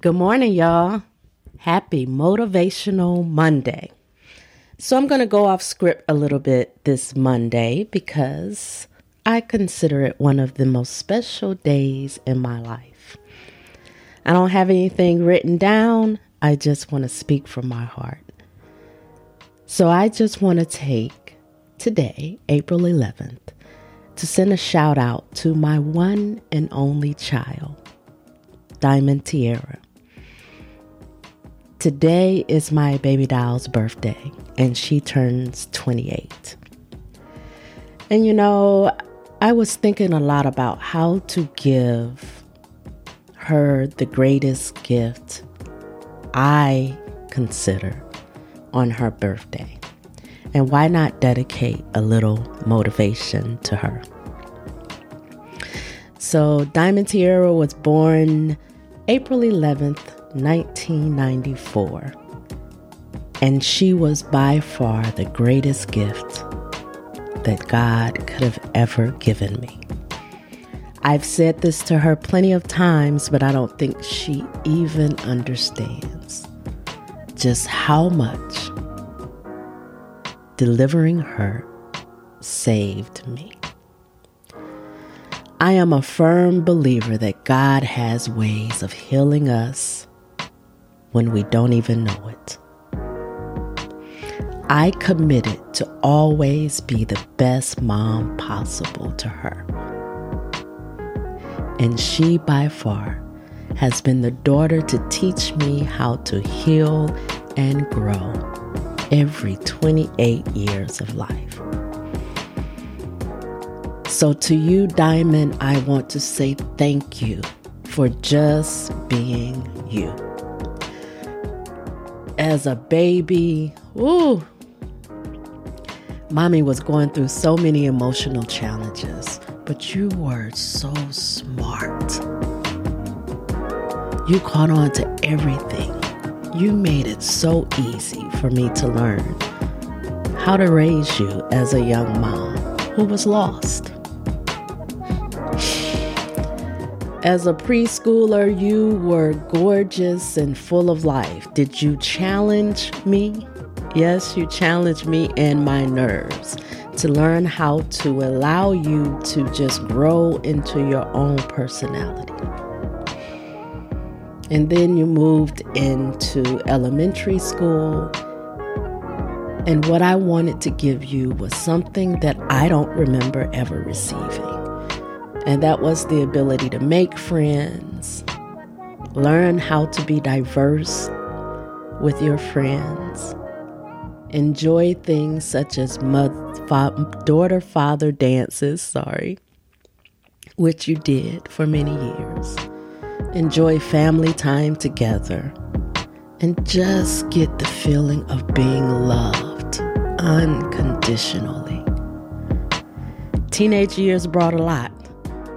Good morning, y'all. Happy Motivational Monday. So, I'm going to go off script a little bit this Monday because I consider it one of the most special days in my life. I don't have anything written down, I just want to speak from my heart. So, I just want to take today, April 11th, to send a shout out to my one and only child, Diamond Tierra. Today is my baby doll's birthday, and she turns 28. And you know, I was thinking a lot about how to give her the greatest gift I consider on her birthday. And why not dedicate a little motivation to her? So, Diamond Tierra was born April 11th, 1994. And she was by far the greatest gift that God could have ever given me. I've said this to her plenty of times, but I don't think she even understands just how much delivering her saved me. I am a firm believer that God has ways of healing us when we don't even know it. I committed to always be the best mom possible to her. And she, by far, has been the daughter to teach me how to heal and grow every 28 years of life. So, to you, Diamond, I want to say thank you for just being you as a baby, ooh, mommy was going through so many emotional challenges, but you were so smart. You caught on to everything. You made it so easy for me to learn how to raise you as a young mom who was lost. As a preschooler, you were gorgeous and full of life. Did you challenge me? Yes, you challenged me and my nerves to learn how to allow you to just grow into your own personality. And then you moved into elementary school. And what I wanted to give you was something that I don't remember ever receiving. And that was the ability to make friends, learn how to be diverse with your friends, enjoy things such as mother, daughter father dances, sorry, which you did for many years, enjoy family time together, and just get the feeling of being loved unconditionally. Teenage years brought a lot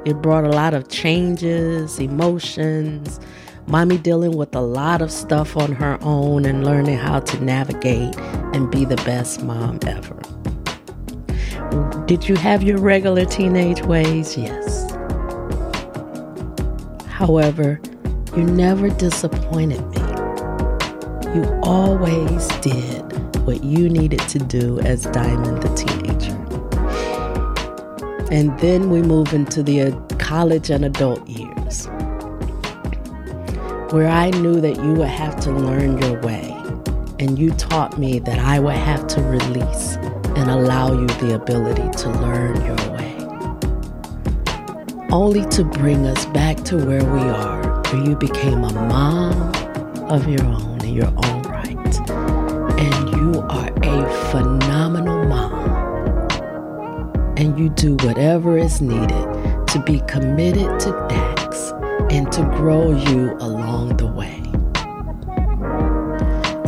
it brought a lot of changes, emotions, mommy dealing with a lot of stuff on her own and learning how to navigate and be the best mom ever. Did you have your regular teenage ways? Yes. However, you never disappointed me. You always did what you needed to do as Diamond the teenager. And then we move into the uh, college and adult years, where I knew that you would have to learn your way. And you taught me that I would have to release and allow you the ability to learn your way. Only to bring us back to where we are, where you became a mom of your own in your own and you do whatever is needed to be committed to Dax and to grow you along the way.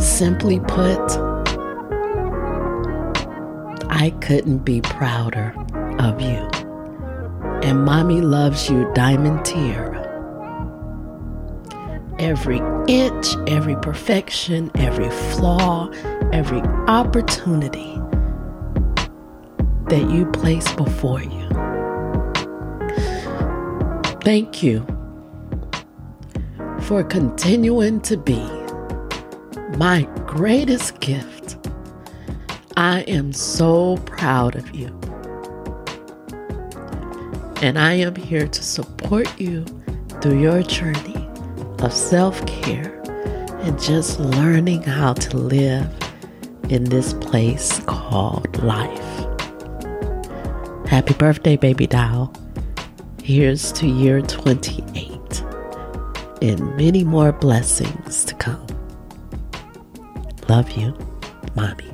Simply put, I couldn't be prouder of you. And mommy loves you, Diamond Tierra. Every inch, every perfection, every flaw, every opportunity that you place before you. Thank you for continuing to be my greatest gift. I am so proud of you. And I am here to support you through your journey of self care and just learning how to live in this place called life. Happy birthday, baby doll. Here's to year 28 and many more blessings to come. Love you, Mommy.